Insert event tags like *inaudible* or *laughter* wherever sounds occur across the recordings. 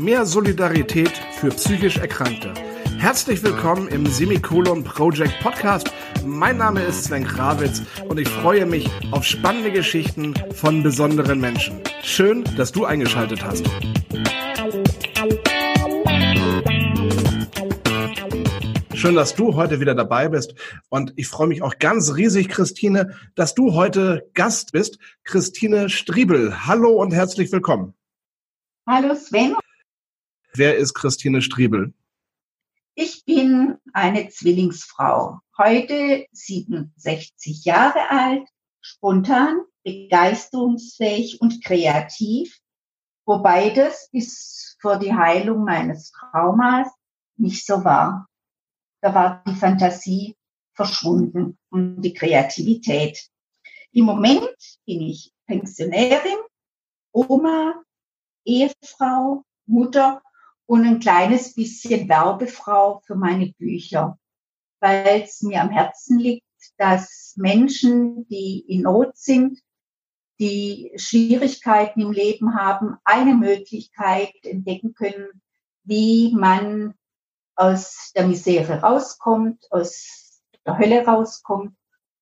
Mehr Solidarität für psychisch Erkrankte. Herzlich willkommen im Semikolon Project Podcast. Mein Name ist Sven Krawitz und ich freue mich auf spannende Geschichten von besonderen Menschen. Schön, dass du eingeschaltet hast. Schön, dass du heute wieder dabei bist. Und ich freue mich auch ganz riesig, Christine, dass du heute Gast bist. Christine Striebel. Hallo und herzlich willkommen. Hallo Sven. Wer ist Christine Striebel? Ich bin eine Zwillingsfrau, heute 67 Jahre alt, spontan, begeisterungsfähig und kreativ, wobei das bis vor die Heilung meines Traumas nicht so war da war die Fantasie verschwunden und die Kreativität. Im Moment bin ich Pensionärin, Oma, Ehefrau, Mutter und ein kleines bisschen Werbefrau für meine Bücher, weil es mir am Herzen liegt, dass Menschen, die in Not sind, die Schwierigkeiten im Leben haben, eine Möglichkeit entdecken können, wie man aus der Misere rauskommt, aus der Hölle rauskommt.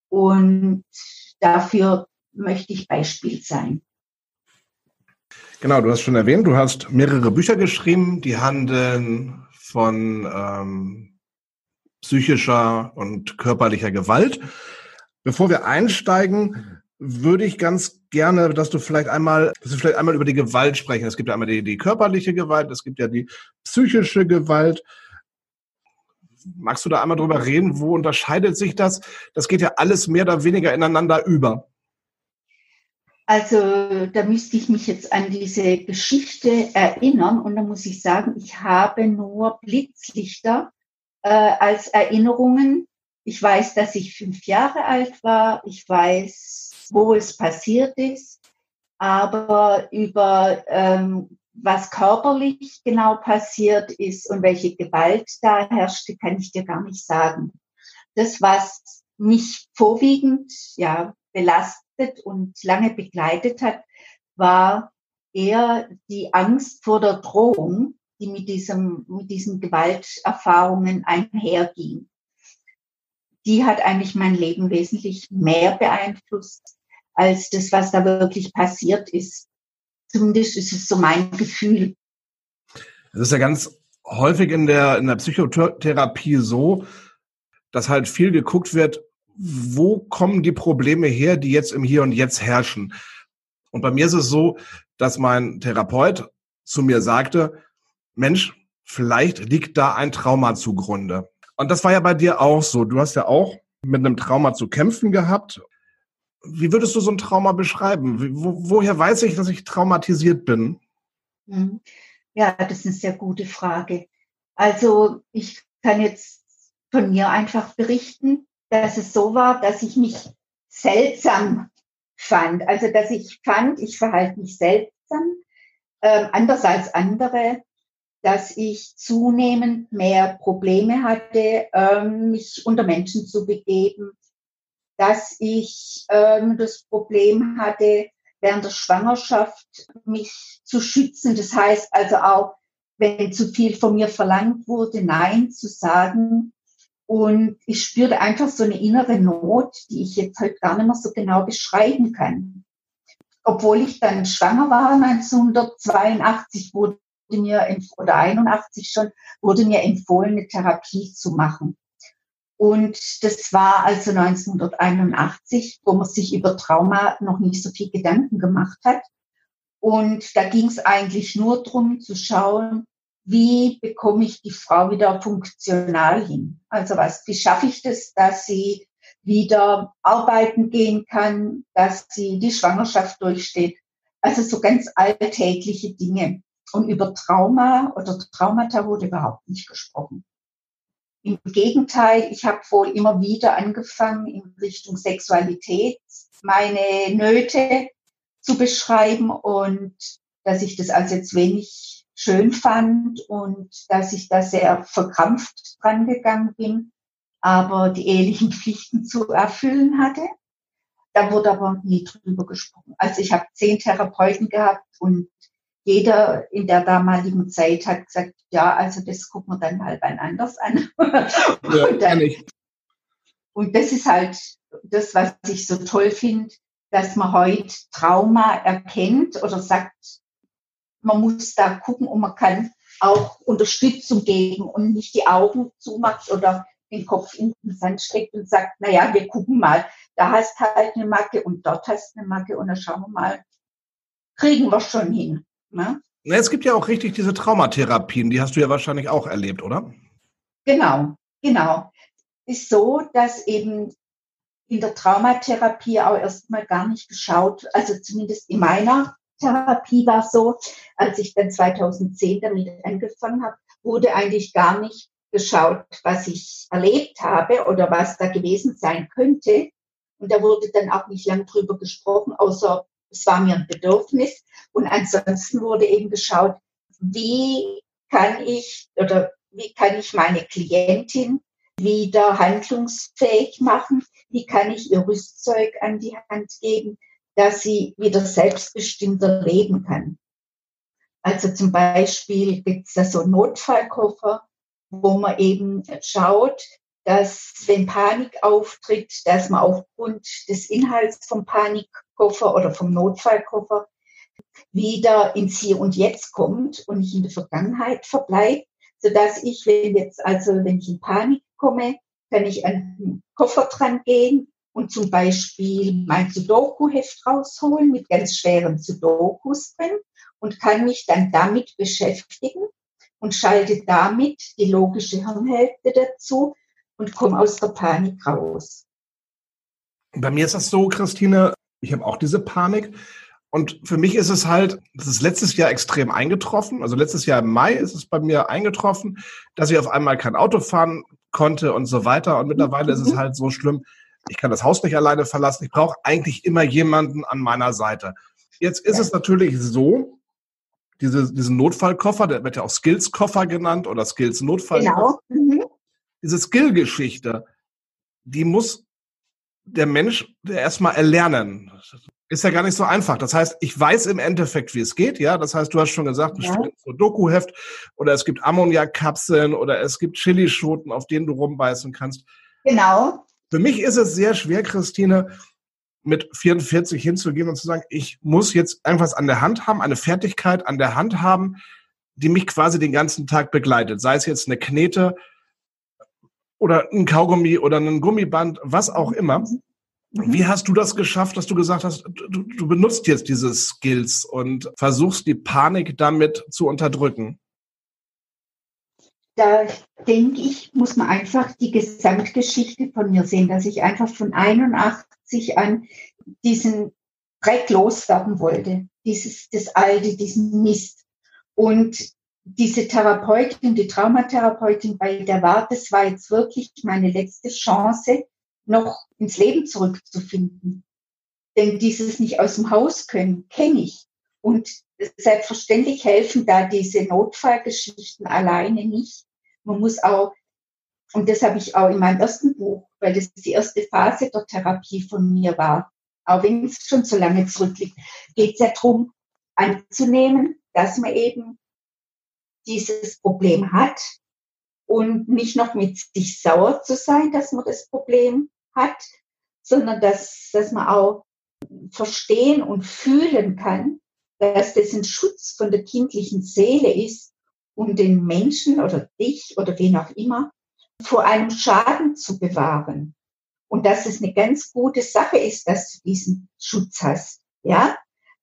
Und dafür möchte ich Beispiel sein. Genau, du hast schon erwähnt, du hast mehrere Bücher geschrieben, die handeln von ähm, psychischer und körperlicher Gewalt. Bevor wir einsteigen, würde ich ganz gerne, dass du vielleicht einmal, dass wir vielleicht einmal über die Gewalt sprechen. Es gibt ja einmal die, die körperliche Gewalt, es gibt ja die psychische Gewalt. Magst du da einmal drüber reden? Wo unterscheidet sich das? Das geht ja alles mehr oder weniger ineinander über. Also da müsste ich mich jetzt an diese Geschichte erinnern und da muss ich sagen, ich habe nur Blitzlichter äh, als Erinnerungen. Ich weiß, dass ich fünf Jahre alt war. Ich weiß, wo es passiert ist. Aber über ähm, was körperlich genau passiert ist und welche Gewalt da herrschte, kann ich dir gar nicht sagen. Das, was mich vorwiegend ja, belastet und lange begleitet hat, war eher die Angst vor der Drohung, die mit, diesem, mit diesen Gewalterfahrungen einherging. Die hat eigentlich mein Leben wesentlich mehr beeinflusst als das, was da wirklich passiert ist. Zumindest ist es so mein Gefühl. Es ist ja ganz häufig in der, in der Psychotherapie so, dass halt viel geguckt wird, wo kommen die Probleme her, die jetzt im Hier und Jetzt herrschen. Und bei mir ist es so, dass mein Therapeut zu mir sagte, Mensch, vielleicht liegt da ein Trauma zugrunde. Und das war ja bei dir auch so. Du hast ja auch mit einem Trauma zu kämpfen gehabt. Wie würdest du so ein Trauma beschreiben? Wo, woher weiß ich, dass ich traumatisiert bin? Mhm. Ja, das ist eine sehr gute Frage. Also ich kann jetzt von mir einfach berichten, dass es so war, dass ich mich seltsam fand. Also dass ich fand, ich verhalte mich seltsam, äh, anders als andere, dass ich zunehmend mehr Probleme hatte, äh, mich unter Menschen zu begeben, dass ich ähm, das Problem hatte, während der Schwangerschaft mich zu schützen. Das heißt also auch, wenn zu viel von mir verlangt wurde, Nein zu sagen. Und ich spürte einfach so eine innere Not, die ich jetzt heute gar nicht mehr so genau beschreiben kann. Obwohl ich dann schwanger war 1982, wurde mir, oder 81 schon, wurde mir empfohlen, eine Therapie zu machen. Und das war also 1981, wo man sich über Trauma noch nicht so viel Gedanken gemacht hat. Und da ging es eigentlich nur darum zu schauen, wie bekomme ich die Frau wieder funktional hin? Also was, wie schaffe ich das, dass sie wieder arbeiten gehen kann, dass sie die Schwangerschaft durchsteht? Also so ganz alltägliche Dinge. Und über Trauma oder Traumata wurde überhaupt nicht gesprochen. Im Gegenteil, ich habe wohl immer wieder angefangen, in Richtung Sexualität meine Nöte zu beschreiben und dass ich das als jetzt wenig schön fand und dass ich da sehr verkrampft dran gegangen bin, aber die ehelichen *laughs* Pflichten zu erfüllen hatte. Da wurde aber nie drüber gesprochen. Also ich habe zehn Therapeuten gehabt und jeder in der damaligen Zeit hat gesagt, ja, also das gucken wir dann halt ein anders an. *laughs* Ja, und, dann, und das ist halt das, was ich so toll finde, dass man heute Trauma erkennt oder sagt, man muss da gucken und man kann auch Unterstützung geben und nicht die Augen zumacht oder den Kopf in den Sand steckt und sagt, na ja, wir gucken mal, da hast halt eine Macke und dort hast eine Macke und dann schauen wir mal, kriegen wir schon hin. Ne? Es gibt ja auch richtig diese Traumatherapien, die hast du ja wahrscheinlich auch erlebt, oder? Genau, genau. Ist so, dass eben in der Traumatherapie auch erstmal gar nicht geschaut, also zumindest in meiner Therapie war so, als ich dann 2010 damit angefangen habe, wurde eigentlich gar nicht geschaut, was ich erlebt habe oder was da gewesen sein könnte. Und da wurde dann auch nicht lang drüber gesprochen, außer es war mir ein Bedürfnis. Und ansonsten wurde eben geschaut, wie kann ich oder wie kann ich meine Klientin wieder handlungsfähig machen? Wie kann ich ihr Rüstzeug an die Hand geben, dass sie wieder selbstbestimmter leben kann? Also zum Beispiel gibt es da so Notfallkoffer, wo man eben schaut, dass wenn Panik auftritt, dass man aufgrund des Inhalts vom Panikkoffer oder vom Notfallkoffer wieder ins Hier und Jetzt kommt und nicht in der Vergangenheit verbleibt, so dass ich, wenn jetzt also, wenn ich in Panik komme, kann ich an den Koffer dran gehen und zum Beispiel mein Sudoku-Heft rausholen mit ganz schweren Sudokus drin und kann mich dann damit beschäftigen und schalte damit die logische Hirnhälfte dazu und komme aus der Panik raus. Bei mir ist das so, Christine, ich habe auch diese Panik. Und für mich ist es halt, das ist letztes Jahr extrem eingetroffen. Also letztes Jahr im Mai ist es bei mir eingetroffen, dass ich auf einmal kein Auto fahren konnte und so weiter. Und mittlerweile mhm. ist es mhm. halt so schlimm, ich kann das Haus nicht alleine verlassen. Ich brauche eigentlich immer jemanden an meiner Seite. Jetzt ist ja. es natürlich so, diese, diesen Notfallkoffer, der wird ja auch Skills-Koffer genannt oder Skills-Notfallkoffer. Genau. Mhm. Diese Skill-Geschichte, die muss der Mensch erstmal erlernen. Ist ja gar nicht so einfach. Das heißt, ich weiß im Endeffekt, wie es geht. Ja, das heißt, du hast schon gesagt, ja. es so Doku-Heft oder es gibt Ammoniakkapseln oder es gibt Chilischoten, auf denen du rumbeißen kannst. Genau. Für mich ist es sehr schwer, Christine, mit 44 hinzugehen und zu sagen, ich muss jetzt irgendwas an der Hand haben, eine Fertigkeit an der Hand haben, die mich quasi den ganzen Tag begleitet. Sei es jetzt eine Knete oder ein Kaugummi oder ein Gummiband, was auch immer. Wie hast du das geschafft, dass du gesagt hast, du, du benutzt jetzt diese Skills und versuchst die Panik damit zu unterdrücken? Da denke ich, muss man einfach die Gesamtgeschichte von mir sehen, dass ich einfach von 81 an diesen Dreck loswerden wollte, dieses, das Alte, diesen Mist. Und diese Therapeutin, die Traumatherapeutin bei der war, das war jetzt wirklich meine letzte Chance, noch ins Leben zurückzufinden. Denn dieses nicht aus dem Haus können, kenne ich. Und selbstverständlich helfen da diese Notfallgeschichten alleine nicht. Man muss auch, und das habe ich auch in meinem ersten Buch, weil das die erste Phase der Therapie von mir war, auch wenn es schon so lange zurückliegt, geht es ja darum, anzunehmen, dass man eben dieses Problem hat und nicht noch mit sich sauer zu sein, dass man das Problem hat, sondern dass, dass man auch verstehen und fühlen kann, dass das ein Schutz von der kindlichen Seele ist um den Menschen oder dich oder wen auch immer vor einem Schaden zu bewahren. Und dass es eine ganz gute Sache ist, dass du diesen Schutz hast, ja,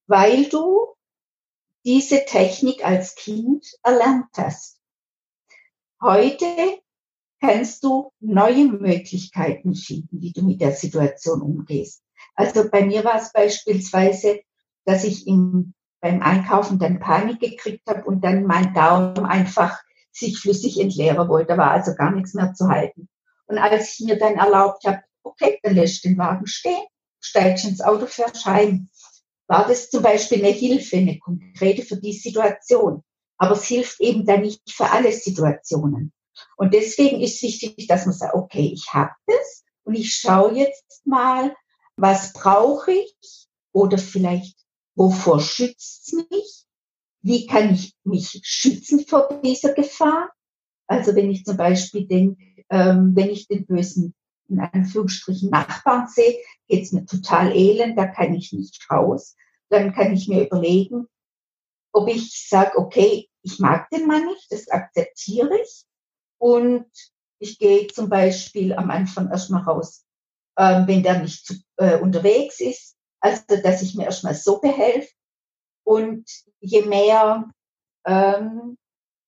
weil du diese Technik als Kind erlernt hast. Heute kannst du neue Möglichkeiten schieben, wie du mit der Situation umgehst. Also bei mir war es beispielsweise, dass ich im beim Einkaufen dann Panik gekriegt habe und dann mein Daumen einfach sich flüssig entleeren wollte. Da war also gar nichts mehr zu halten. Und als ich mir dann erlaubt habe, okay, dann lässt den Wagen stehen, steigst ins Auto, fährst heim, war das zum Beispiel eine Hilfe, eine konkrete für die Situation. Aber es hilft eben dann nicht für alle Situationen. Und deswegen ist wichtig, dass man sagt, okay, ich habe das und ich schaue jetzt mal, was brauche ich oder vielleicht Wovor schützt es mich? wie kann ich mich schützen vor dieser Gefahr? Also wenn ich zum Beispiel denke, ähm, wenn ich den bösen, in Anführungsstrichen, Nachbarn sehe, geht's mir total elend, da kann ich nicht raus. Dann kann ich mir überlegen, ob ich sage, okay, ich mag den Mann nicht, das akzeptiere ich. Und ich gehe zum Beispiel am Anfang erstmal raus, ähm, wenn der nicht zu, äh, unterwegs ist. Also, dass ich mir erstmal so behelfe. Und je mehr ähm,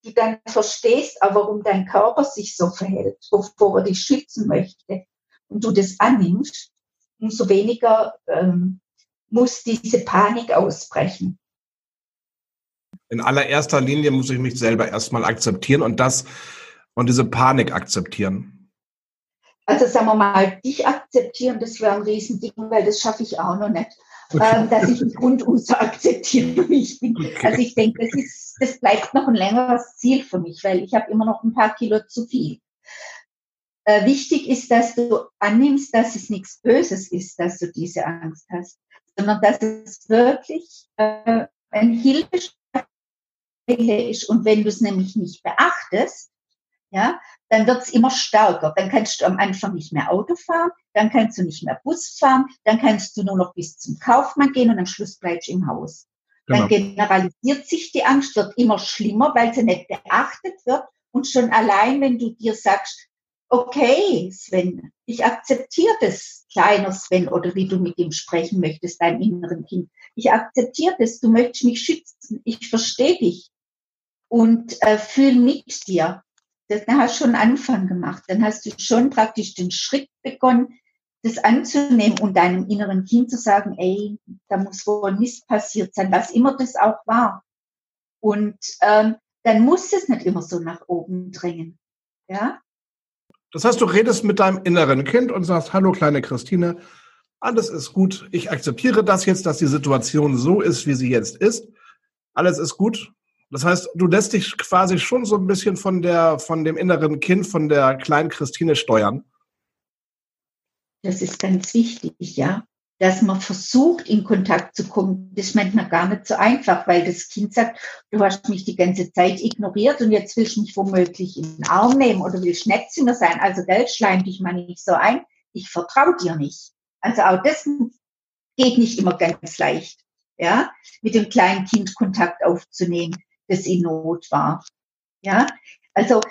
du dann verstehst, warum dein Körper sich so verhält, wovor er dich schützen möchte, und du das annimmst, umso weniger ähm, muss diese Panik ausbrechen. In allererster Linie muss ich mich selber erstmal akzeptieren und das und diese Panik akzeptieren. Also sagen wir mal, dich akzeptieren, das wäre ein Riesending, weil das schaffe ich auch noch nicht. Okay. Ähm, dass ich mich rundum so akzeptiere, *laughs* wie ich bin. Okay. Also ich denke, das ist, das bleibt noch ein längeres Ziel für mich, weil ich habe immer noch ein paar Kilo zu viel. Äh, wichtig ist, dass du annimmst, dass es nichts Böses ist, dass du diese Angst hast, sondern dass es wirklich äh, ein Hilfestellung ist. Und wenn du es nämlich nicht beachtest, ja, dann wird es immer stärker. Dann kannst du am Anfang nicht mehr Auto fahren, dann kannst du nicht mehr Bus fahren, dann kannst du nur noch bis zum Kaufmann gehen und am Schluss bleibst du im Haus. Genau. Dann generalisiert sich die Angst, wird immer schlimmer, weil sie nicht beachtet wird. Und schon allein, wenn du dir sagst, okay, Sven, ich akzeptiere das, kleiner Sven, oder wie du mit ihm sprechen möchtest, deinem inneren Kind. Ich akzeptiere das, du möchtest mich schützen, ich verstehe dich und äh, fühl mit dir. Das, dann hast du schon einen Anfang gemacht. Dann hast du schon praktisch den Schritt begonnen, das anzunehmen und deinem inneren Kind zu sagen, ey, da muss wohl Mist passiert sein, was immer das auch war. Und ähm, dann muss es nicht immer so nach oben drängen. Ja, das heißt, du redest mit deinem inneren Kind und sagst, hallo kleine Christine, alles ist gut. Ich akzeptiere das jetzt, dass die Situation so ist, wie sie jetzt ist. Alles ist gut. Das heißt, du lässt dich quasi schon so ein bisschen von der, von dem inneren Kind, von der kleinen Christine steuern. Das ist ganz wichtig, ja dass man versucht, in Kontakt zu kommen, das ist manchmal gar nicht so einfach, weil das Kind sagt, du hast mich die ganze Zeit ignoriert und jetzt willst du mich womöglich in den Arm nehmen oder willst mir sein. Also Geld schleim dich mal nicht so ein. Ich vertraue dir nicht. Also auch das geht nicht immer ganz leicht, ja, mit dem kleinen Kind Kontakt aufzunehmen, das in Not war. Ja, also,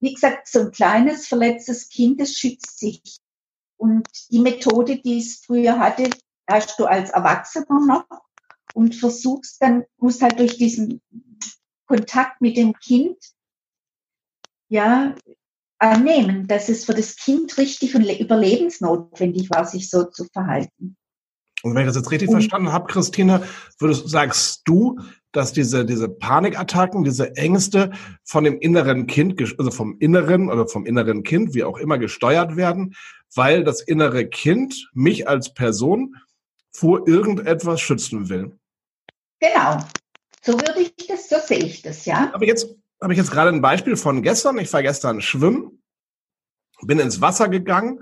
wie gesagt, so ein kleines verletztes Kind, das schützt sich und die Methode, die es früher hatte, hast du als Erwachsener noch und versuchst dann, musst halt durch diesen Kontakt mit dem Kind, ja, annehmen, dass es für das Kind richtig und überlebensnotwendig war, sich so zu verhalten. Und wenn ich das jetzt richtig und, verstanden habe, Christine, würdest, sagst du, dass diese, diese Panikattacken, diese Ängste von dem inneren Kind, also vom Inneren oder vom inneren Kind, wie auch immer, gesteuert werden, weil das innere Kind mich als Person vor irgendetwas schützen will. Genau. So würde ich das, so sehe ich das, ja. Aber jetzt habe ich jetzt gerade ein Beispiel von gestern. Ich war gestern schwimmen, bin ins Wasser gegangen,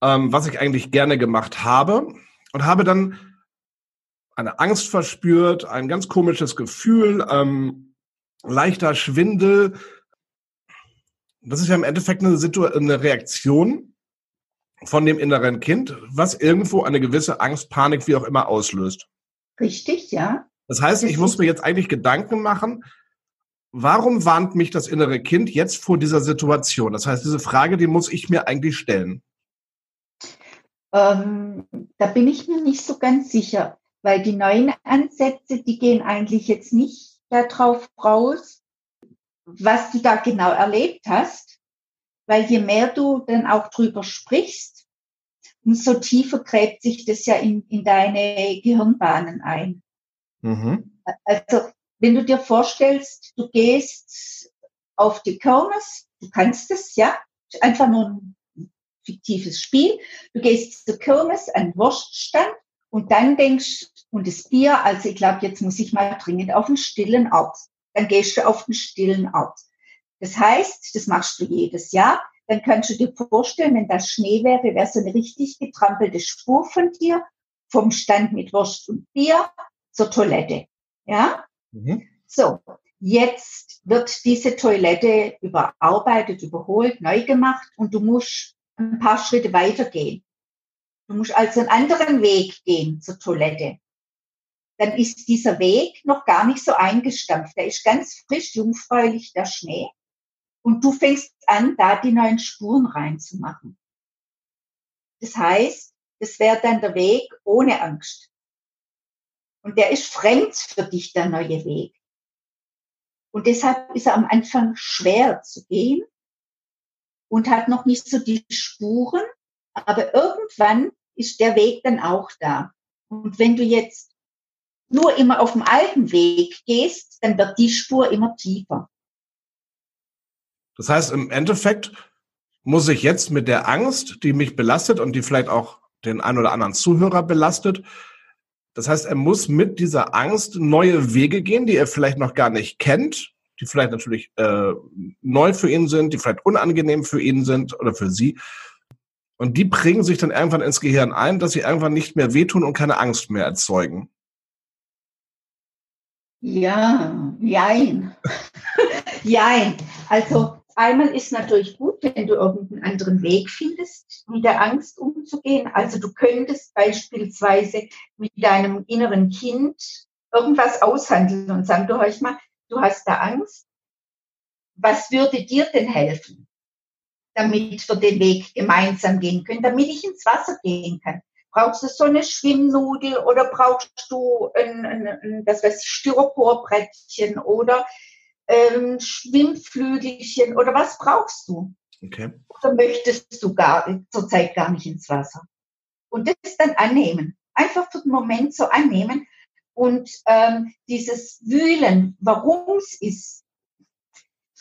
ähm, was ich eigentlich gerne gemacht habe und habe dann eine Angst verspürt, ein ganz komisches Gefühl, ähm, leichter Schwindel. Das ist ja im Endeffekt eine, Situ eine Reaktion von dem inneren Kind, was irgendwo eine gewisse Angst, Panik, wie auch immer auslöst. Richtig, ja. Das heißt, ich muss mir jetzt eigentlich Gedanken machen, warum warnt mich das innere Kind jetzt vor dieser Situation? Das heißt, diese Frage, die muss ich mir eigentlich stellen. Ähm, da bin ich mir nicht so ganz sicher, weil die neuen Ansätze, die gehen eigentlich jetzt nicht darauf raus, was du da genau erlebt hast, weil je mehr du dann auch drüber sprichst, umso tiefer gräbt sich das ja in, in deine Gehirnbahnen ein. Mhm. Also, wenn du dir vorstellst, du gehst auf die Kirmes, du kannst es, ja, einfach nur ein fiktives Spiel. Du gehst zur Kirmes, an Wurststand und dann denkst, und das Bier, also ich glaube, jetzt muss ich mal dringend auf einen stillen Ort. Dann gehst du auf einen stillen Ort. Das heißt, das machst du jedes Jahr. Dann kannst du dir vorstellen, wenn das Schnee wäre, wäre so eine richtig getrampelte Spur von dir vom Stand mit Wurst und Bier zur Toilette. Ja? Mhm. So, jetzt wird diese Toilette überarbeitet, überholt, neu gemacht und du musst ein paar Schritte weitergehen. Du musst also einen anderen Weg gehen zur Toilette. Dann ist dieser Weg noch gar nicht so eingestampft. Der ist ganz frisch, jungfräulich, der Schnee. Und du fängst an, da die neuen Spuren reinzumachen. Das heißt, das wäre dann der Weg ohne Angst. Und der ist fremd für dich, der neue Weg. Und deshalb ist er am Anfang schwer zu gehen und hat noch nicht so die Spuren, aber irgendwann ist der Weg dann auch da. Und wenn du jetzt nur immer auf dem alten Weg gehst, dann wird die Spur immer tiefer. Das heißt, im Endeffekt muss ich jetzt mit der Angst, die mich belastet und die vielleicht auch den ein oder anderen Zuhörer belastet, das heißt, er muss mit dieser Angst neue Wege gehen, die er vielleicht noch gar nicht kennt, die vielleicht natürlich äh, neu für ihn sind, die vielleicht unangenehm für ihn sind oder für sie. Und die bringen sich dann irgendwann ins Gehirn ein, dass sie irgendwann nicht mehr wehtun und keine Angst mehr erzeugen. Ja, jein. *laughs* jein. Also Einmal ist natürlich gut, wenn du irgendeinen anderen Weg findest, mit der Angst umzugehen. Also du könntest beispielsweise mit deinem inneren Kind irgendwas aushandeln und sagen, du hörst mal, du hast da Angst. Was würde dir denn helfen, damit wir den Weg gemeinsam gehen können, damit ich ins Wasser gehen kann? Brauchst du so eine Schwimmnudel oder brauchst du ein, ein, ein das weiß ich, Styroporbrettchen oder ähm, Schwimmflügelchen oder was brauchst du? Okay. Oder möchtest du gar zurzeit gar nicht ins Wasser? Und das dann annehmen. Einfach für den Moment so annehmen. Und ähm, dieses Wühlen, warum es ist,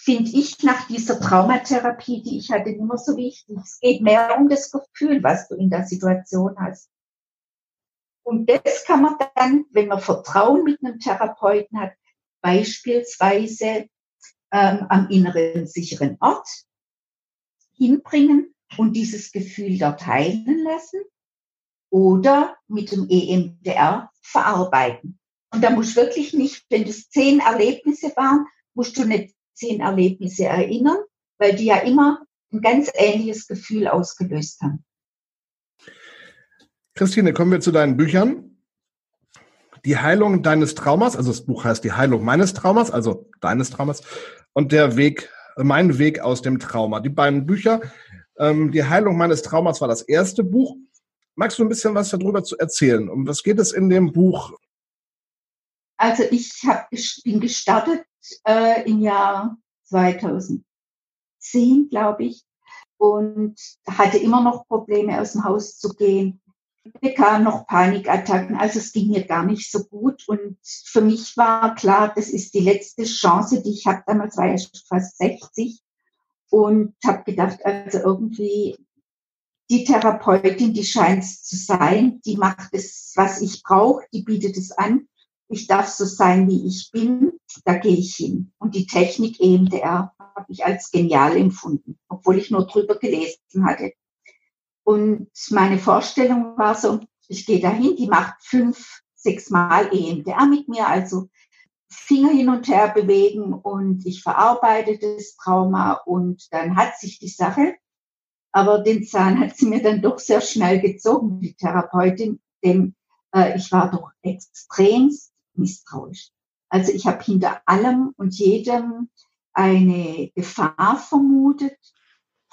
finde ich nach dieser Traumatherapie, die ich hatte, immer so wichtig. Es geht mehr um das Gefühl, was du in der Situation hast. Und das kann man dann, wenn man Vertrauen mit einem Therapeuten hat, beispielsweise ähm, am inneren sicheren Ort hinbringen und dieses Gefühl dort heilen lassen oder mit dem EMDR verarbeiten. Und da muss wirklich nicht, wenn das zehn Erlebnisse waren, musst du nicht zehn Erlebnisse erinnern, weil die ja immer ein ganz ähnliches Gefühl ausgelöst haben. Christine, kommen wir zu deinen Büchern die Heilung deines Traumas, also das Buch heißt die Heilung meines Traumas, also deines Traumas, und der Weg, mein Weg aus dem Trauma. Die beiden Bücher, ähm, die Heilung meines Traumas war das erste Buch. Magst du ein bisschen was darüber zu erzählen? Um was geht es in dem Buch? Also ich hab, ich bin gestartet äh, im Jahr 2010, glaube ich, und hatte immer noch Probleme, aus dem Haus zu gehen bekamen noch Panikattacken. Also es ging mir gar nicht so gut. Und für mich war klar, das ist die letzte Chance, die ich habe. Damals war ich fast 60 und habe gedacht, also irgendwie die Therapeutin, die scheint es zu sein, die macht es, was ich brauche, die bietet es an. Ich darf so sein, wie ich bin, da gehe ich hin. Und die Technik EMDR habe ich als genial empfunden, obwohl ich nur drüber gelesen hatte. Und meine Vorstellung war so, ich gehe dahin, die macht fünf, sechs Mal EMDR mit mir, also Finger hin und her bewegen und ich verarbeite das Trauma und dann hat sich die Sache, aber den Zahn hat sie mir dann doch sehr schnell gezogen, die Therapeutin, denn äh, ich war doch extremst misstrauisch. Also ich habe hinter allem und jedem eine Gefahr vermutet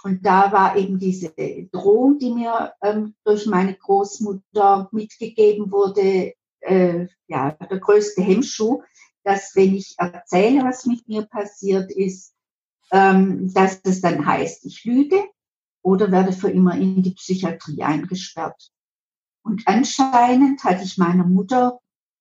und da war eben diese Drohung, die mir ähm, durch meine Großmutter mitgegeben wurde, äh, ja, der größte Hemmschuh, dass wenn ich erzähle, was mit mir passiert ist, ähm, dass das dann heißt, ich lüge oder werde für immer in die Psychiatrie eingesperrt. Und anscheinend hatte ich meiner Mutter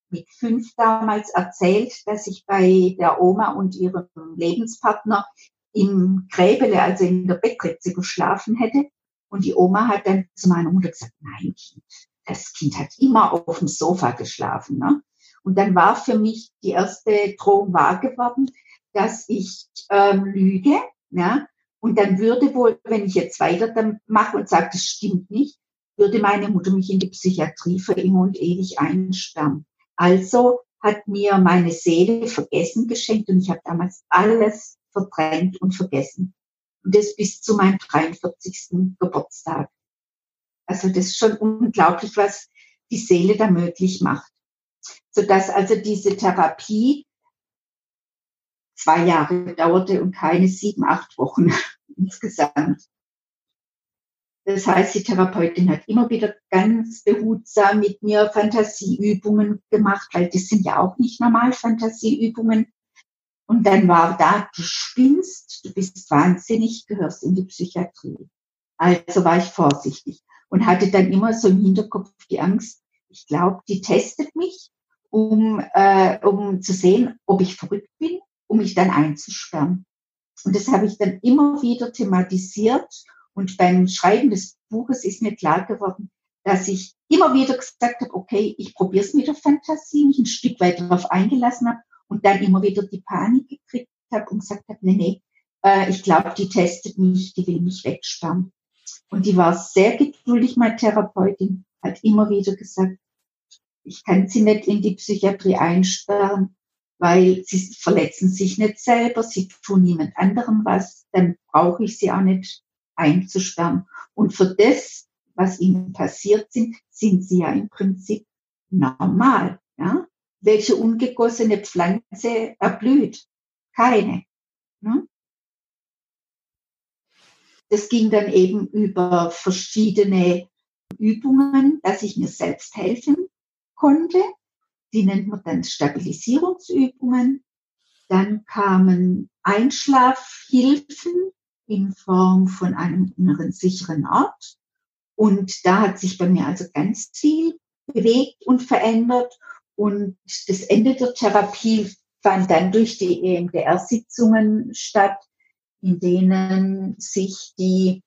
mit fünf damals erzählt, dass ich bei der Oma und ihrem Lebenspartner im Gräbele, also in der Bettritze geschlafen hätte. Und die Oma hat dann zu meiner Mutter gesagt, nein, Kind, das Kind hat immer auf dem Sofa geschlafen. Ne? Und dann war für mich die erste Drohung wahr geworden, dass ich ähm, lüge. Ja? Und dann würde wohl, wenn ich jetzt weiter dann mache und sage, das stimmt nicht, würde meine Mutter mich in die Psychiatrie für immer und ewig einsperren. Also hat mir meine Seele vergessen geschenkt und ich habe damals alles verdrängt und vergessen. Und das bis zu meinem 43. Geburtstag. Also das ist schon unglaublich, was die Seele da möglich macht. Sodass also diese Therapie zwei Jahre dauerte und keine sieben, acht Wochen *laughs* insgesamt. Das heißt, die Therapeutin hat immer wieder ganz behutsam mit mir Fantasieübungen gemacht, weil das sind ja auch nicht normal Fantasieübungen. Und dann war da, du spinnst, du bist wahnsinnig, gehörst in die Psychiatrie. Also war ich vorsichtig und hatte dann immer so im Hinterkopf die Angst, ich glaube, die testet mich, um, äh, um zu sehen, ob ich verrückt bin, um mich dann einzusperren. Und das habe ich dann immer wieder thematisiert. Und beim Schreiben des Buches ist mir klar geworden, dass ich immer wieder gesagt habe, okay, ich probiere es mit der Fantasie, mich ein Stück weit darauf eingelassen habe und dann immer wieder die Panik gekriegt habe und gesagt habe, nee, nee, äh, ich glaube, die testet mich, die will mich wegsperren. Und die war sehr geduldig, meine Therapeutin, hat immer wieder gesagt, ich kann sie nicht in die Psychiatrie einsperren, weil sie verletzen sich nicht selber, sie tun niemand anderem was, dann brauche ich sie auch nicht einzusperren. Und für das, was ihnen passiert sind, sind sie ja im Prinzip normal. Ja? Welche ungegossene Pflanze erblüht? Keine. Ne? Das ging dann eben über verschiedene Übungen, dass ich mir selbst helfen konnte. Die nennt man dann Stabilisierungsübungen. Dann kamen Einschlafhilfen in Form von einem inneren sicheren Ort. Und da hat sich bei mir also ganz viel bewegt und verändert. Und das Ende der Therapie fand dann durch die EMDR-Sitzungen statt, in denen sich die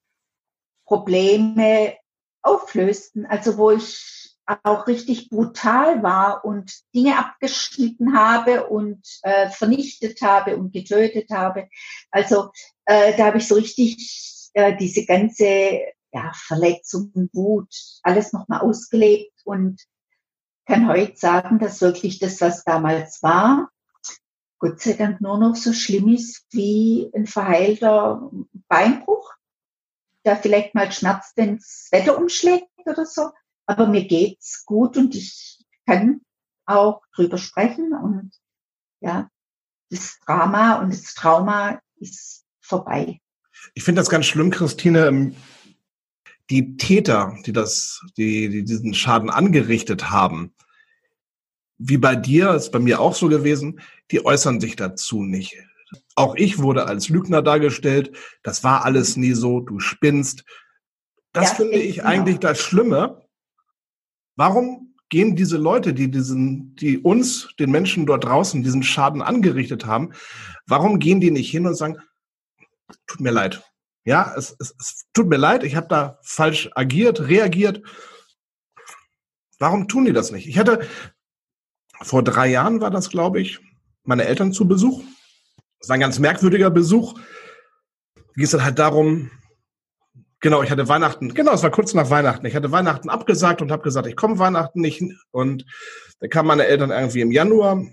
Probleme auflösten. Also wo ich auch richtig brutal war und Dinge abgeschnitten habe und äh, vernichtet habe und getötet habe. Also äh, da habe ich so richtig äh, diese ganze ja, Verletzung, Wut, alles nochmal ausgelebt und kann heute sagen, dass wirklich das, was damals war, Gott sei Dank nur noch so schlimm ist wie ein verheilter Beinbruch, der vielleicht mal schmerzt, wenn das Wetter umschlägt oder so. Aber mir geht's gut und ich kann auch drüber sprechen und ja, das Drama und das Trauma ist vorbei. Ich finde das ganz schlimm, Christine. Ähm, die Täter, die das, die, die diesen Schaden angerichtet haben, wie bei dir, ist bei mir auch so gewesen, die äußern sich dazu nicht. Auch ich wurde als Lügner dargestellt. Das war alles nie so. Du spinnst. Das ja, finde ich genau. eigentlich das Schlimme. Warum gehen diese Leute, die diesen, die uns, den Menschen dort draußen, diesen Schaden angerichtet haben, warum gehen die nicht hin und sagen, tut mir leid. Ja, es, es, es tut mir leid, ich habe da falsch agiert, reagiert. Warum tun die das nicht? Ich hatte vor drei Jahren war das, glaube ich, meine Eltern zu Besuch. Das war ein ganz merkwürdiger Besuch. Da ging es dann halt darum, genau, ich hatte Weihnachten, genau, es war kurz nach Weihnachten. Ich hatte Weihnachten abgesagt und habe gesagt, ich komme Weihnachten nicht. Und da kamen meine Eltern irgendwie im Januar.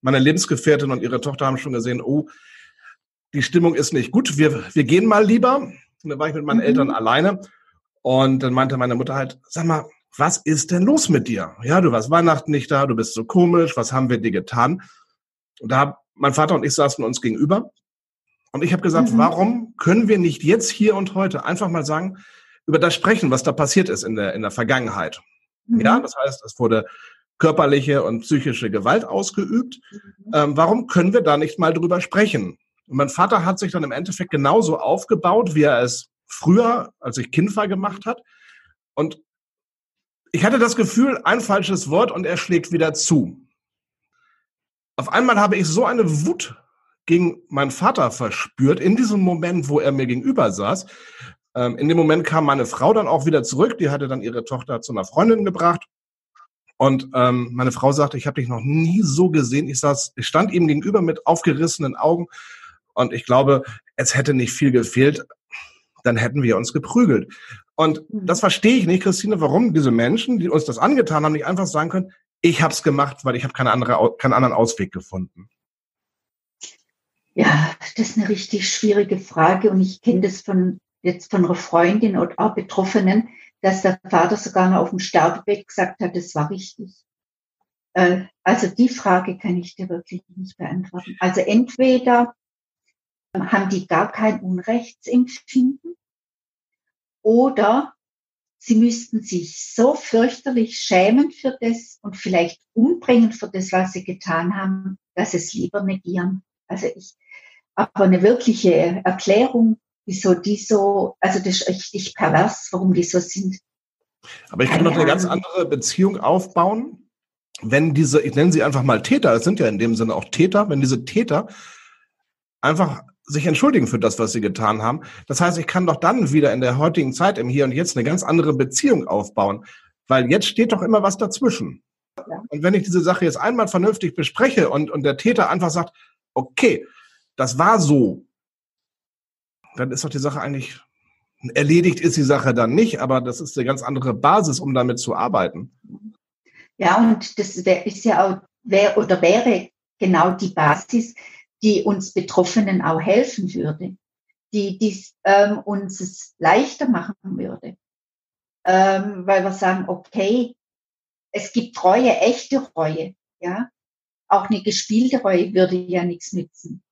Meine Lebensgefährtin und ihre Tochter haben schon gesehen, oh, die Stimmung ist nicht gut, wir, wir gehen mal lieber. Und dann war ich mit meinen mhm. Eltern alleine. Und dann meinte meine Mutter halt, sag mal, was ist denn los mit dir? Ja, du warst Weihnachten nicht da, du bist so komisch, was haben wir dir getan? Und da mein Vater und ich saßen uns gegenüber und ich habe gesagt, mhm. warum können wir nicht jetzt hier und heute einfach mal sagen, über das sprechen, was da passiert ist in der, in der Vergangenheit? Mhm. Ja, das heißt, es wurde körperliche und psychische Gewalt ausgeübt. Mhm. Ähm, warum können wir da nicht mal drüber sprechen? Und mein Vater hat sich dann im Endeffekt genauso aufgebaut, wie er es früher, als ich Kind war, gemacht hat. Und ich hatte das Gefühl, ein falsches Wort und er schlägt wieder zu. Auf einmal habe ich so eine Wut gegen meinen Vater verspürt, in diesem Moment, wo er mir gegenüber saß. Ähm, in dem Moment kam meine Frau dann auch wieder zurück, die hatte dann ihre Tochter zu einer Freundin gebracht. Und ähm, meine Frau sagte, ich habe dich noch nie so gesehen. Ich saß, ich stand ihm gegenüber mit aufgerissenen Augen und ich glaube, es hätte nicht viel gefehlt, dann hätten wir uns geprügelt. Und mhm. das verstehe ich nicht, Christine, warum diese Menschen, die uns das angetan haben, nicht einfach sagen können, ich habe es gemacht, weil ich habe keine andere, keinen anderen Ausweg gefunden? Ja, das ist eine richtig schwierige Frage und ich kenne das von jetzt von einer Freundin oder auch Betroffenen, dass der Vater sogar noch auf dem Sterbebett gesagt hat, das war richtig. Äh, also die Frage kann ich dir wirklich nicht beantworten. Also entweder haben die gar kein Unrechtsempfinden oder sie müssten sich so fürchterlich schämen für das und vielleicht umbringen für das, was sie getan haben, dass es lieber negieren. Also ich, aber eine wirkliche Erklärung, wieso die so, also das ist richtig pervers, warum die so sind. Aber ich kann noch eine ganz andere Beziehung aufbauen, wenn diese, ich nenne sie einfach mal Täter, es sind ja in dem Sinne auch Täter, wenn diese Täter einfach sich entschuldigen für das, was sie getan haben. Das heißt, ich kann doch dann wieder in der heutigen Zeit, im Hier und Jetzt, eine ganz andere Beziehung aufbauen. Weil jetzt steht doch immer was dazwischen. Ja. Und wenn ich diese Sache jetzt einmal vernünftig bespreche und, und der Täter einfach sagt, okay, das war so, dann ist doch die Sache eigentlich erledigt ist die Sache dann nicht, aber das ist eine ganz andere Basis, um damit zu arbeiten. Ja, und das ist ja auch, wär, oder wäre genau die Basis, die uns Betroffenen auch helfen würde, die dies ähm, uns es leichter machen würde. Ähm, weil wir sagen, okay, es gibt Reue, echte Reue, ja. Auch eine gespielte Reue würde ja nichts nützen.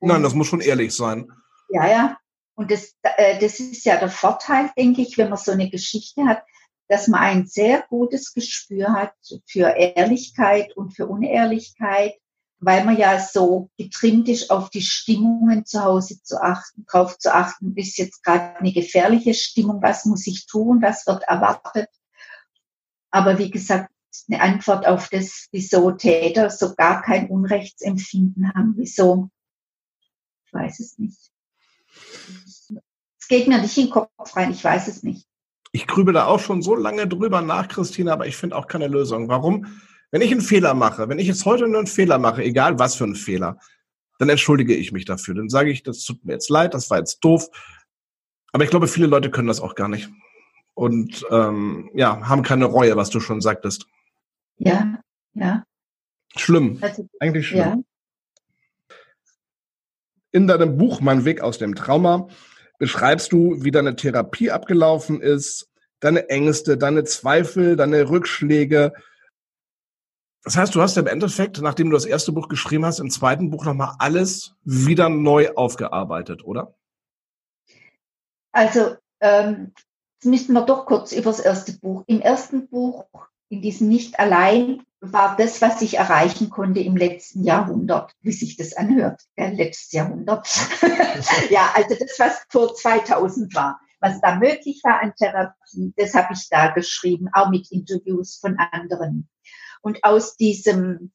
Nein, das muss schon ehrlich sein. Ja, ja. Und das, äh, das ist ja der Vorteil, denke ich, wenn man so eine Geschichte hat, dass man ein sehr gutes Gespür hat für Ehrlichkeit und für Unehrlichkeit weil man ja so getrimmt ist, auf die Stimmungen zu Hause zu achten, drauf zu achten, ist jetzt gerade eine gefährliche Stimmung, was muss ich tun, was wird erwartet. Aber wie gesagt, eine Antwort auf das, wieso Täter so gar kein Unrechtsempfinden haben, wieso, ich weiß es nicht. Es geht mir nicht in den Kopf rein, ich weiß es nicht. Ich grübe da auch schon so lange drüber nach, Christina, aber ich finde auch keine Lösung. Warum? Wenn ich einen Fehler mache, wenn ich jetzt heute nur einen Fehler mache, egal was für einen Fehler, dann entschuldige ich mich dafür. Dann sage ich, das tut mir jetzt leid, das war jetzt doof. Aber ich glaube, viele Leute können das auch gar nicht. Und ähm, ja, haben keine Reue, was du schon sagtest. Ja, ja. Schlimm. Also, Eigentlich schlimm. Ja. In deinem Buch Mein Weg aus dem Trauma beschreibst du, wie deine Therapie abgelaufen ist, deine Ängste, deine Zweifel, deine Rückschläge, das heißt, du hast im Endeffekt, nachdem du das erste Buch geschrieben hast, im zweiten Buch nochmal alles wieder neu aufgearbeitet, oder? Also, ähm, jetzt müssten wir doch kurz über das erste Buch. Im ersten Buch, in diesem Nicht allein, war das, was ich erreichen konnte im letzten Jahrhundert, wie sich das anhört, ja, letztes Jahrhundert. *laughs* ja, also das, was vor 2000 war, was da möglich war an Therapie, das habe ich da geschrieben, auch mit Interviews von anderen. Und aus diesem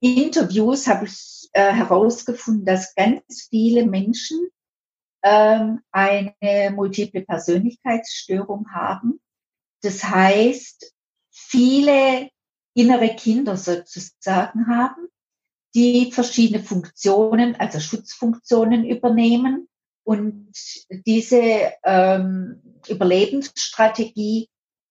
Interviews habe ich äh, herausgefunden, dass ganz viele Menschen ähm, eine multiple Persönlichkeitsstörung haben. Das heißt, viele innere Kinder sozusagen haben, die verschiedene Funktionen, also Schutzfunktionen übernehmen und diese ähm, Überlebensstrategie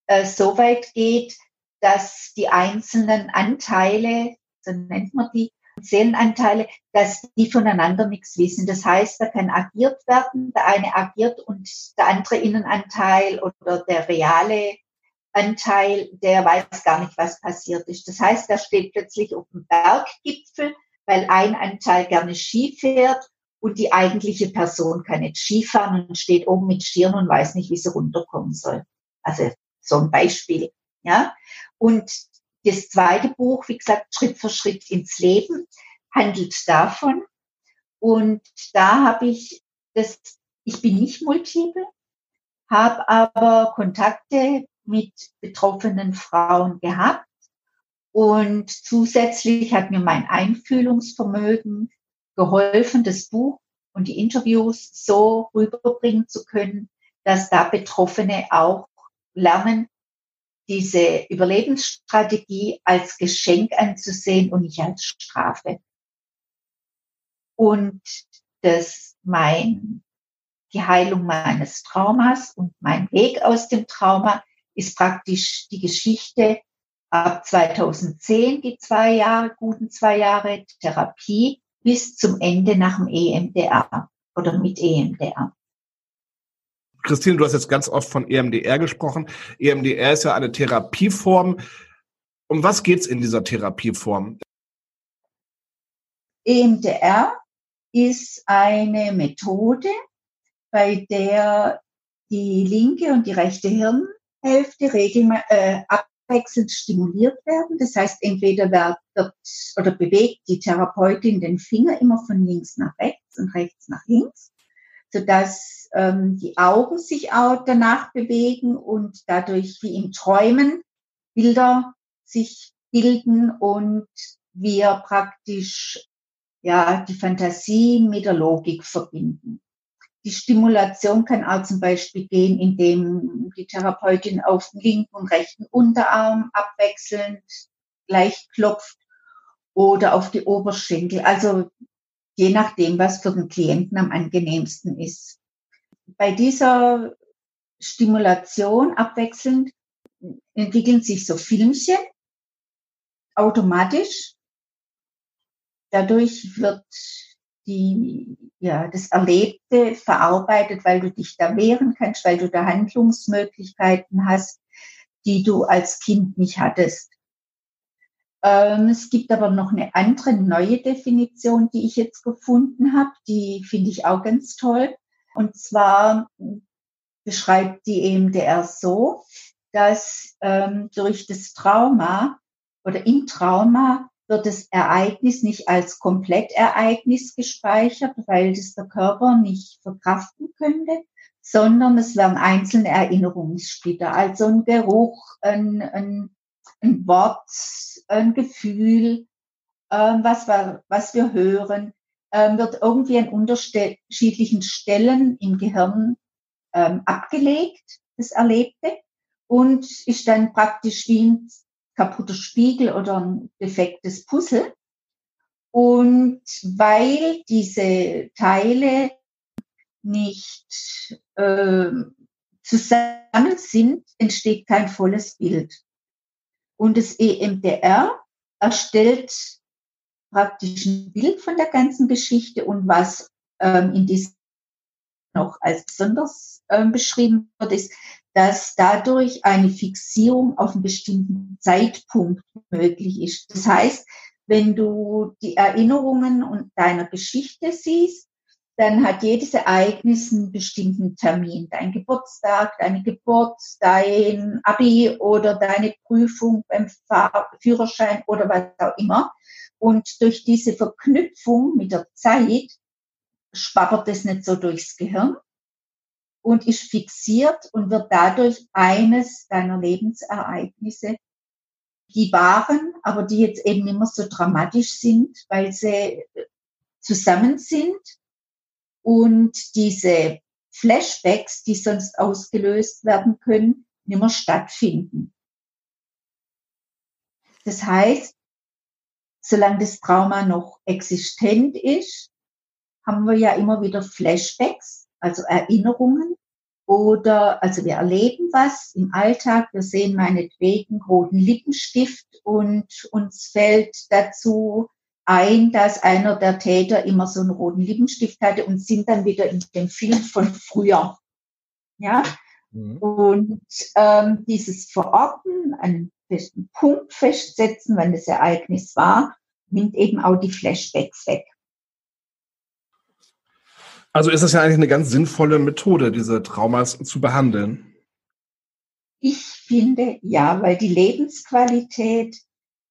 äh, so weit geht, dass die einzelnen Anteile, so nennt man die, Seelenanteile, dass die voneinander nichts wissen. Das heißt, da kann agiert werden, der eine agiert und der andere Innenanteil oder der reale Anteil, der weiß gar nicht, was passiert ist. Das heißt, der steht plötzlich auf dem Berggipfel, weil ein Anteil gerne Ski fährt und die eigentliche Person kann nicht Skifahren und steht oben mit Stirn und weiß nicht, wie sie runterkommen soll. Also so ein Beispiel. Ja, und das zweite Buch, wie gesagt, Schritt für Schritt ins Leben, handelt davon. Und da habe ich das, ich bin nicht multiple, habe aber Kontakte mit betroffenen Frauen gehabt. Und zusätzlich hat mir mein Einfühlungsvermögen geholfen, das Buch und die Interviews so rüberbringen zu können, dass da Betroffene auch lernen, diese Überlebensstrategie als Geschenk anzusehen und nicht als Strafe. Und dass mein, die Heilung meines Traumas und mein Weg aus dem Trauma ist praktisch die Geschichte ab 2010 die zwei Jahre, guten zwei Jahre Therapie bis zum Ende nach dem EMDR oder mit EMDR. Christine, du hast jetzt ganz oft von EMDR gesprochen. EMDR ist ja eine Therapieform. Um was geht es in dieser Therapieform? EMDR ist eine Methode, bei der die linke und die rechte Hirnhälfte regelmäßig äh, abwechselnd stimuliert werden. Das heißt, entweder wird oder bewegt die Therapeutin den Finger immer von links nach rechts und rechts nach links, sodass ähm, die Augen sich auch danach bewegen und dadurch wie im Träumen Bilder sich bilden und wir praktisch ja die Fantasie mit der Logik verbinden. Die Stimulation kann auch zum Beispiel gehen, indem die Therapeutin auf den linken und rechten Unterarm abwechselnd gleich klopft oder auf die Oberschenkel. Also je nachdem, was für den Klienten am angenehmsten ist. Bei dieser Stimulation abwechselnd entwickeln sich so Filmchen automatisch. Dadurch wird die, ja, das Erlebte verarbeitet, weil du dich da wehren kannst, weil du da Handlungsmöglichkeiten hast, die du als Kind nicht hattest. Ähm, es gibt aber noch eine andere neue Definition, die ich jetzt gefunden habe, die finde ich auch ganz toll. Und zwar beschreibt die EMDR so, dass ähm, durch das Trauma oder im Trauma wird das Ereignis nicht als Komplettereignis gespeichert, weil das der Körper nicht verkraften könnte, sondern es werden einzelne Erinnerungssplitter, also ein Geruch, ein, ein, ein Wort, ein Gefühl, ähm, was, wir, was wir hören, ähm, wird irgendwie an unterschiedlichen Stellen im Gehirn ähm, abgelegt, das Erlebte, und ist dann praktisch wie ein kaputter Spiegel oder ein defektes Puzzle. Und weil diese Teile nicht äh, zusammen sind, entsteht kein volles Bild. Und das EMDR erstellt praktisch ein Bild von der ganzen Geschichte und was ähm, in diesem noch als besonders ähm, beschrieben wird, ist, dass dadurch eine Fixierung auf einen bestimmten Zeitpunkt möglich ist. Das heißt, wenn du die Erinnerungen und deiner Geschichte siehst, dann hat jedes Ereignis einen bestimmten Termin. Dein Geburtstag, deine Geburt, dein Abi oder deine Prüfung beim Führerschein oder was auch immer. Und durch diese Verknüpfung mit der Zeit schwabbert es nicht so durchs Gehirn, und ist fixiert und wird dadurch eines deiner Lebensereignisse, die waren, aber die jetzt eben immer so dramatisch sind, weil sie zusammen sind und diese Flashbacks, die sonst ausgelöst werden können, nicht mehr stattfinden. Das heißt, solange das Trauma noch existent ist, haben wir ja immer wieder Flashbacks, also Erinnerungen. Oder, also wir erleben was im Alltag, wir sehen meinetwegen roten Lippenstift und uns fällt dazu ein, dass einer der Täter immer so einen roten Lippenstift hatte und sind dann wieder in dem Film von früher. Ja, mhm. und ähm, dieses Verorten, einen festen Punkt festsetzen, wann das Ereignis war, nimmt eben auch die Flashbacks weg. Also ist es ja eigentlich eine ganz sinnvolle Methode, diese Traumas zu behandeln. Ich finde ja, weil die Lebensqualität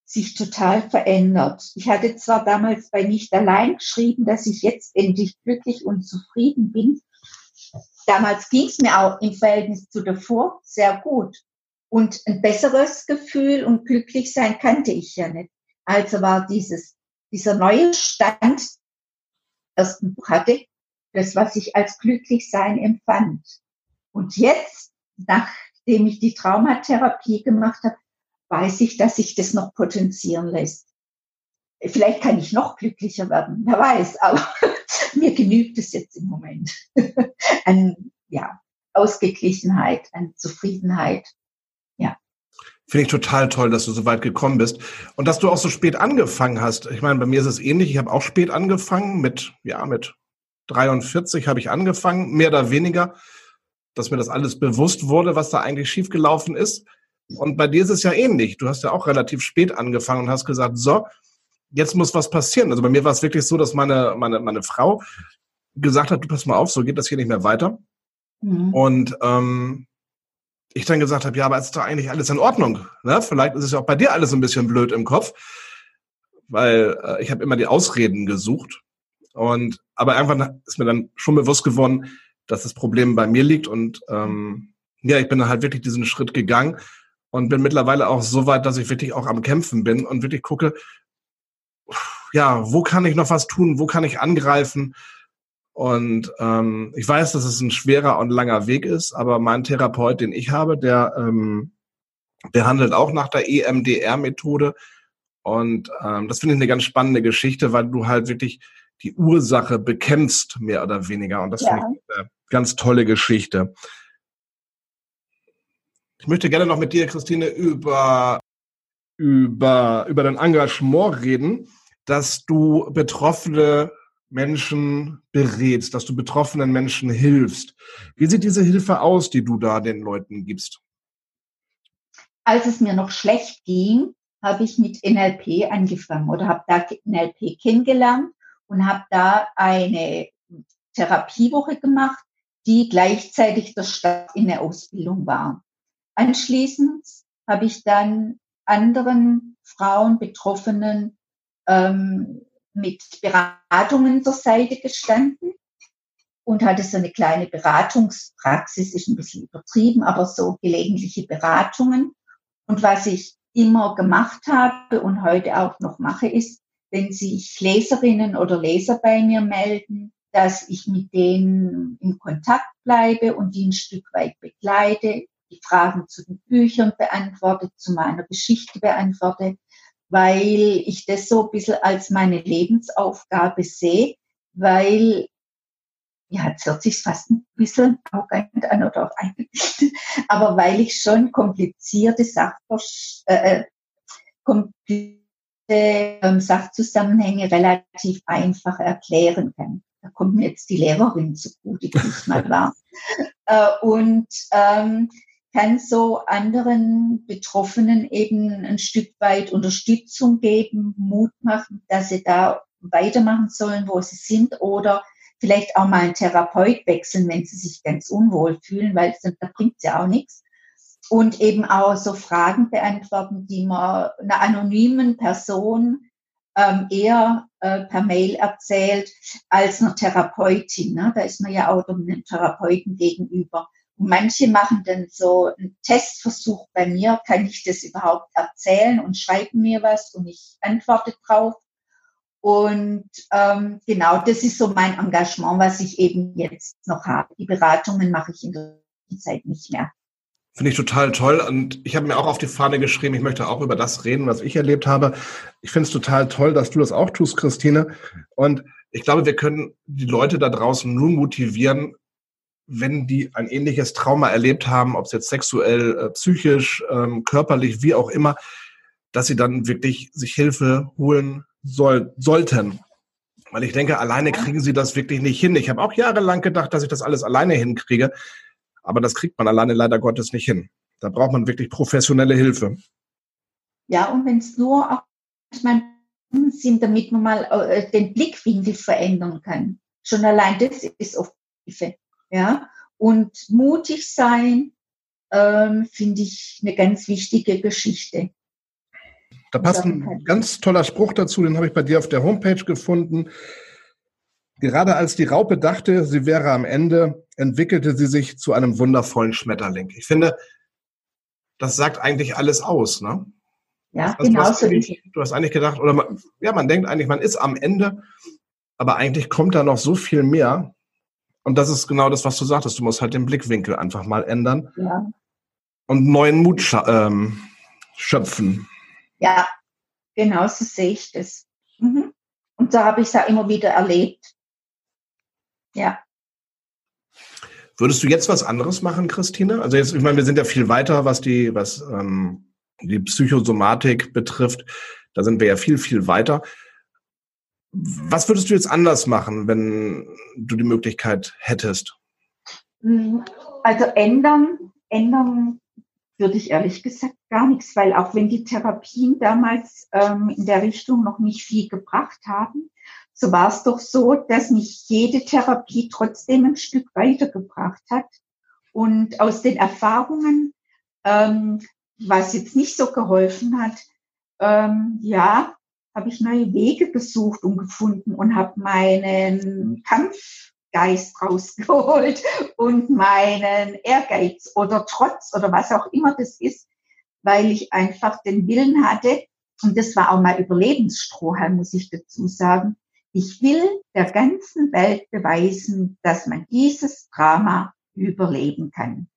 sich total verändert. Ich hatte zwar damals bei Nicht allein geschrieben, dass ich jetzt endlich glücklich und zufrieden bin. Damals ging es mir auch im Verhältnis zu davor sehr gut. Und ein besseres Gefühl und glücklich sein kannte ich ja nicht. Also war dieses, dieser neue Stand, ersten Buch hatte, das, was ich als Glücklichsein empfand. Und jetzt, nachdem ich die Traumatherapie gemacht habe, weiß ich, dass sich das noch potenzieren lässt. Vielleicht kann ich noch glücklicher werden, wer weiß, aber *laughs* mir genügt es jetzt im Moment. *laughs* an ja, Ausgeglichenheit, an Zufriedenheit. Finde ich total toll, dass du so weit gekommen bist und dass du auch so spät angefangen hast. Ich meine, bei mir ist es ähnlich. Ich habe auch spät angefangen mit, ja, mit 43 habe ich angefangen, mehr oder weniger, dass mir das alles bewusst wurde, was da eigentlich schiefgelaufen ist. Und bei dir ist es ja ähnlich. Du hast ja auch relativ spät angefangen und hast gesagt, so, jetzt muss was passieren. Also bei mir war es wirklich so, dass meine, meine, meine Frau gesagt hat, du pass mal auf, so geht das hier nicht mehr weiter. Mhm. Und ähm, ich dann gesagt habe, ja, aber ist doch eigentlich alles in Ordnung. Ne? Vielleicht ist es ja auch bei dir alles ein bisschen blöd im Kopf, weil äh, ich habe immer die Ausreden gesucht. Und aber einfach ist mir dann schon bewusst geworden, dass das Problem bei mir liegt. Und ähm, ja, ich bin dann halt wirklich diesen Schritt gegangen und bin mittlerweile auch so weit, dass ich wirklich auch am Kämpfen bin und wirklich gucke, ja, wo kann ich noch was tun, wo kann ich angreifen? Und ähm, ich weiß, dass es ein schwerer und langer Weg ist, aber mein Therapeut, den ich habe, der, ähm, der handelt auch nach der EMDR-Methode. Und ähm, das finde ich eine ganz spannende Geschichte, weil du halt wirklich die Ursache bekämpfst, mehr oder weniger. Und das ja. finde ich eine ganz tolle Geschichte. Ich möchte gerne noch mit dir, Christine, über, über, über dein Engagement reden, dass du Betroffene Menschen berätst, dass du betroffenen Menschen hilfst. Wie sieht diese Hilfe aus, die du da den Leuten gibst? Als es mir noch schlecht ging, habe ich mit NLP angefangen oder habe da NLP kennengelernt und habe da eine Therapiewoche gemacht, die gleichzeitig der Start in der Ausbildung war. Anschließend habe ich dann anderen Frauen, Betroffenen ähm, mit Beratungen zur Seite gestanden und hatte so eine kleine Beratungspraxis, ist ein bisschen übertrieben, aber so gelegentliche Beratungen. Und was ich immer gemacht habe und heute auch noch mache, ist, wenn sich Leserinnen oder Leser bei mir melden, dass ich mit denen in Kontakt bleibe und die ein Stück weit begleite, die Fragen zu den Büchern beantworte, zu meiner Geschichte beantworte, weil ich das so ein bisschen als meine Lebensaufgabe sehe, weil, ja, jetzt hört sich fast ein bisschen arrogant an oder auch eigentlich, aber weil ich schon komplizierte Sachvers äh, äh, komplizierte Sachzusammenhänge relativ einfach erklären kann. Da kommt mir jetzt die Lehrerin zugute, die ich mal *laughs* war. Äh, und ähm, kann so anderen Betroffenen eben ein Stück weit Unterstützung geben, Mut machen, dass sie da weitermachen sollen, wo sie sind oder vielleicht auch mal einen Therapeut wechseln, wenn sie sich ganz unwohl fühlen, weil da bringt es ja auch nichts. Und eben auch so Fragen beantworten, die man einer anonymen Person ähm, eher äh, per Mail erzählt als einer Therapeutin. Ne? Da ist man ja auch einem Therapeuten gegenüber. Und manche machen dann so einen Testversuch bei mir, kann ich das überhaupt erzählen und schreiben mir was und ich antworte drauf. Und ähm, genau, das ist so mein Engagement, was ich eben jetzt noch habe. Die Beratungen mache ich in der Zeit nicht mehr. Finde ich total toll. Und ich habe mir auch auf die Fahne geschrieben, ich möchte auch über das reden, was ich erlebt habe. Ich finde es total toll, dass du das auch tust, Christine. Und ich glaube, wir können die Leute da draußen nur motivieren, wenn die ein ähnliches Trauma erlebt haben, ob es jetzt sexuell, äh, psychisch, ähm, körperlich, wie auch immer, dass sie dann wirklich sich Hilfe holen soll, sollten. Weil ich denke, alleine kriegen sie das wirklich nicht hin. Ich habe auch jahrelang gedacht, dass ich das alles alleine hinkriege. Aber das kriegt man alleine leider Gottes nicht hin. Da braucht man wirklich professionelle Hilfe. Ja, und wenn es nur auch manchmal sind, damit man mal äh, den Blickwinkel verändern kann. Schon allein das ist oft Hilfe. Ja, und mutig sein, ähm, finde ich eine ganz wichtige Geschichte. Da passt ein ganz toller Spruch dazu, den habe ich bei dir auf der Homepage gefunden. Gerade als die Raupe dachte, sie wäre am Ende, entwickelte sie sich zu einem wundervollen Schmetterling. Ich finde, das sagt eigentlich alles aus, ne? Ja, genau so ist Du hast eigentlich gedacht, oder man, ja, man denkt eigentlich, man ist am Ende, aber eigentlich kommt da noch so viel mehr. Und das ist genau das, was du sagtest. Du musst halt den Blickwinkel einfach mal ändern. Ja. Und neuen Mut ähm, schöpfen. Ja, genau so sehe ich das. Mhm. Und da habe ich es ja immer wieder erlebt. Ja. Würdest du jetzt was anderes machen, Christine? Also jetzt, ich meine, wir sind ja viel weiter, was die, was ähm, die Psychosomatik betrifft, da sind wir ja viel, viel weiter. Was würdest du jetzt anders machen, wenn du die Möglichkeit hättest? Hm, also ändern, ändern würde ich ehrlich gesagt gar nichts, weil auch wenn die Therapien damals ähm, in der Richtung noch nicht viel gebracht haben, so war es doch so, dass mich jede Therapie trotzdem ein Stück weitergebracht hat. Und aus den Erfahrungen, ähm, was jetzt nicht so geholfen hat, ähm, ja, habe ich neue Wege gesucht und gefunden und habe meinen Kampfgeist *laughs* rausgeholt und meinen Ehrgeiz oder Trotz oder was auch immer das ist, weil ich einfach den Willen hatte, und das war auch mal Überlebensstrohhalm, muss ich dazu sagen, ich will der ganzen Welt beweisen, dass man dieses Drama überleben kann.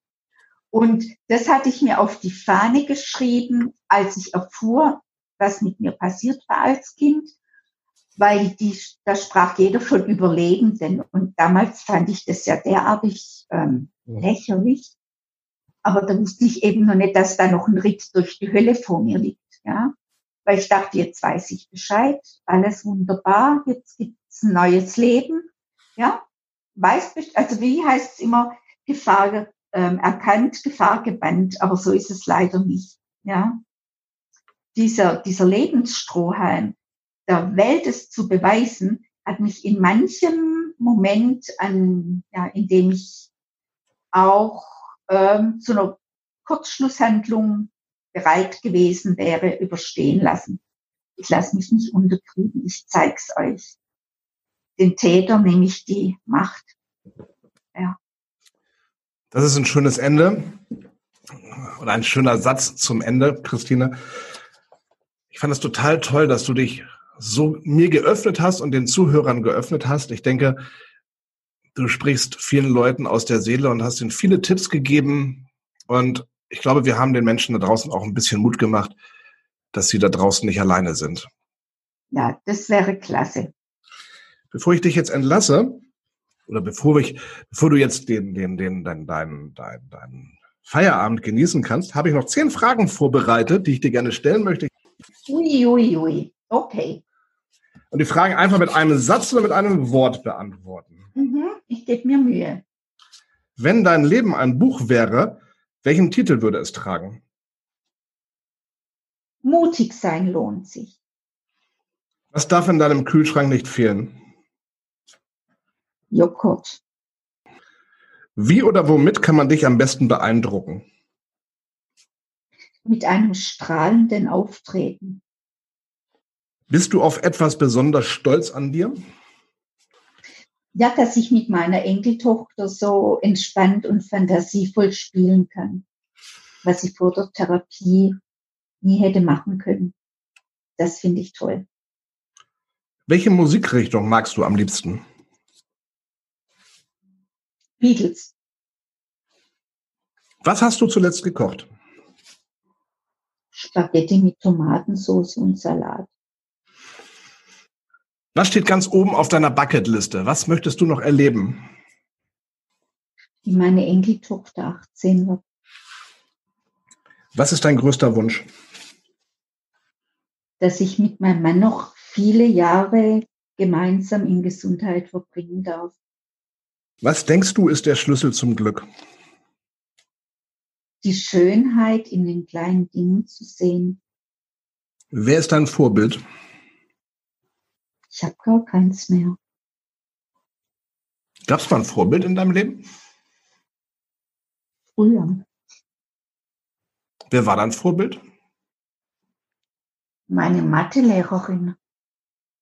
Und das hatte ich mir auf die Fahne geschrieben, als ich erfuhr, was mit mir passiert war als Kind, weil die, da sprach jeder von Überlebenden. Und damals fand ich das ja derartig ähm, lächerlich. Aber da wusste ich eben noch nicht, dass da noch ein Ritt durch die Hölle vor mir liegt. Ja? Weil ich dachte, jetzt weiß ich Bescheid, alles wunderbar, jetzt gibt's ein neues Leben. Ja, weiß, also wie heißt es immer, Gefahr ähm, erkannt, Gefahr gebannt, aber so ist es leider nicht. Ja, dieser, dieser Lebensstrohhalm, der Welt es zu beweisen, hat mich in manchem Moment an, ja, in dem ich auch ähm, zu einer Kurzschlusshandlung bereit gewesen wäre, überstehen lassen. Ich lasse mich nicht unterkriegen, ich zeig's euch. Den Täter nehme ich die Macht. Ja. Das ist ein schönes Ende oder ein schöner Satz zum Ende, Christine. Ich fand es total toll, dass du dich so mir geöffnet hast und den Zuhörern geöffnet hast. Ich denke, du sprichst vielen Leuten aus der Seele und hast ihnen viele Tipps gegeben. Und ich glaube, wir haben den Menschen da draußen auch ein bisschen Mut gemacht, dass sie da draußen nicht alleine sind. Ja, das wäre klasse. Bevor ich dich jetzt entlasse, oder bevor ich, bevor du jetzt den, den, den, dein, dein, dein, dein Feierabend genießen kannst, habe ich noch zehn Fragen vorbereitet, die ich dir gerne stellen möchte. Ui, ui, ui. Okay. Und die Fragen einfach mit einem Satz oder mit einem Wort beantworten. Mhm, ich gebe mir Mühe. Wenn dein Leben ein Buch wäre, welchen Titel würde es tragen? Mutig sein lohnt sich. Was darf in deinem Kühlschrank nicht fehlen? Joghurt. Wie oder womit kann man dich am besten beeindrucken? Mit einem strahlenden Auftreten. Bist du auf etwas besonders stolz an dir? Ja, dass ich mit meiner Enkeltochter so entspannt und fantasievoll spielen kann, was ich vor der Therapie nie hätte machen können. Das finde ich toll. Welche Musikrichtung magst du am liebsten? Beatles. Was hast du zuletzt gekocht? Spaghetti mit Tomatensauce und Salat. Was steht ganz oben auf deiner Bucketliste? Was möchtest du noch erleben? Wie meine Enkeltochter 18 wird. Was ist dein größter Wunsch? Dass ich mit meinem Mann noch viele Jahre gemeinsam in Gesundheit verbringen darf. Was denkst du, ist der Schlüssel zum Glück? Die Schönheit in den kleinen Dingen zu sehen. Wer ist dein Vorbild? Ich habe gar keins mehr. Gab es mal ein Vorbild in deinem Leben? Früher. Wer war dein Vorbild? Meine Mathelehrerin.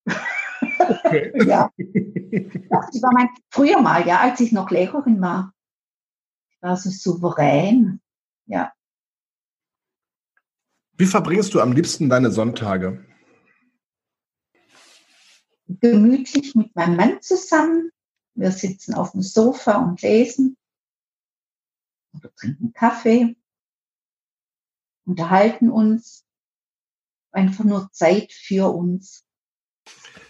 Okay. *laughs* ja. Das war mein, früher mal, ja, als ich noch Lehrerin war. Ich war so souverän. Ja. Wie verbringst du am liebsten deine Sonntage? Gemütlich mit meinem Mann zusammen. Wir sitzen auf dem Sofa und lesen. Oder trinken Kaffee. Unterhalten uns. Einfach nur Zeit für uns.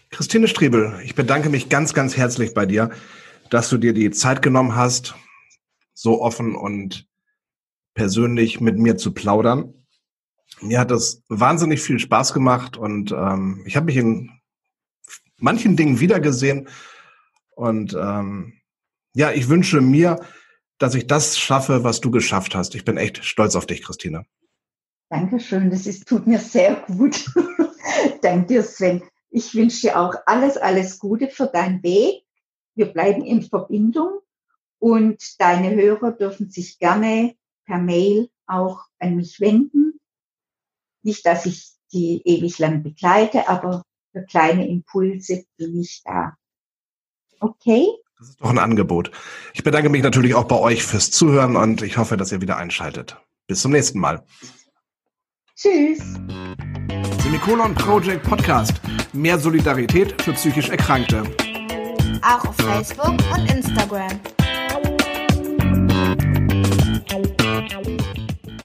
Christine Strebel, ich bedanke mich ganz, ganz herzlich bei dir, dass du dir die Zeit genommen hast, so offen und persönlich mit mir zu plaudern. Mir hat das wahnsinnig viel Spaß gemacht und ähm, ich habe mich in manchen Dingen wiedergesehen. Und ähm, ja, ich wünsche mir, dass ich das schaffe, was du geschafft hast. Ich bin echt stolz auf dich, Christine. Dankeschön, das ist, tut mir sehr gut. *laughs* Danke dir, Sven. Ich wünsche dir auch alles, alles Gute für deinen Weg. Wir bleiben in Verbindung und deine Hörer dürfen sich gerne per Mail auch an mich wenden. Nicht, dass ich die ewig lang begleite, aber für kleine Impulse bin ich da. Okay? Das ist doch ein Angebot. Ich bedanke mich natürlich auch bei euch fürs Zuhören und ich hoffe, dass ihr wieder einschaltet. Bis zum nächsten Mal. Tschüss. Semikolon Project Podcast. Mehr Solidarität für psychisch Erkrankte. Auch auf Facebook und Instagram.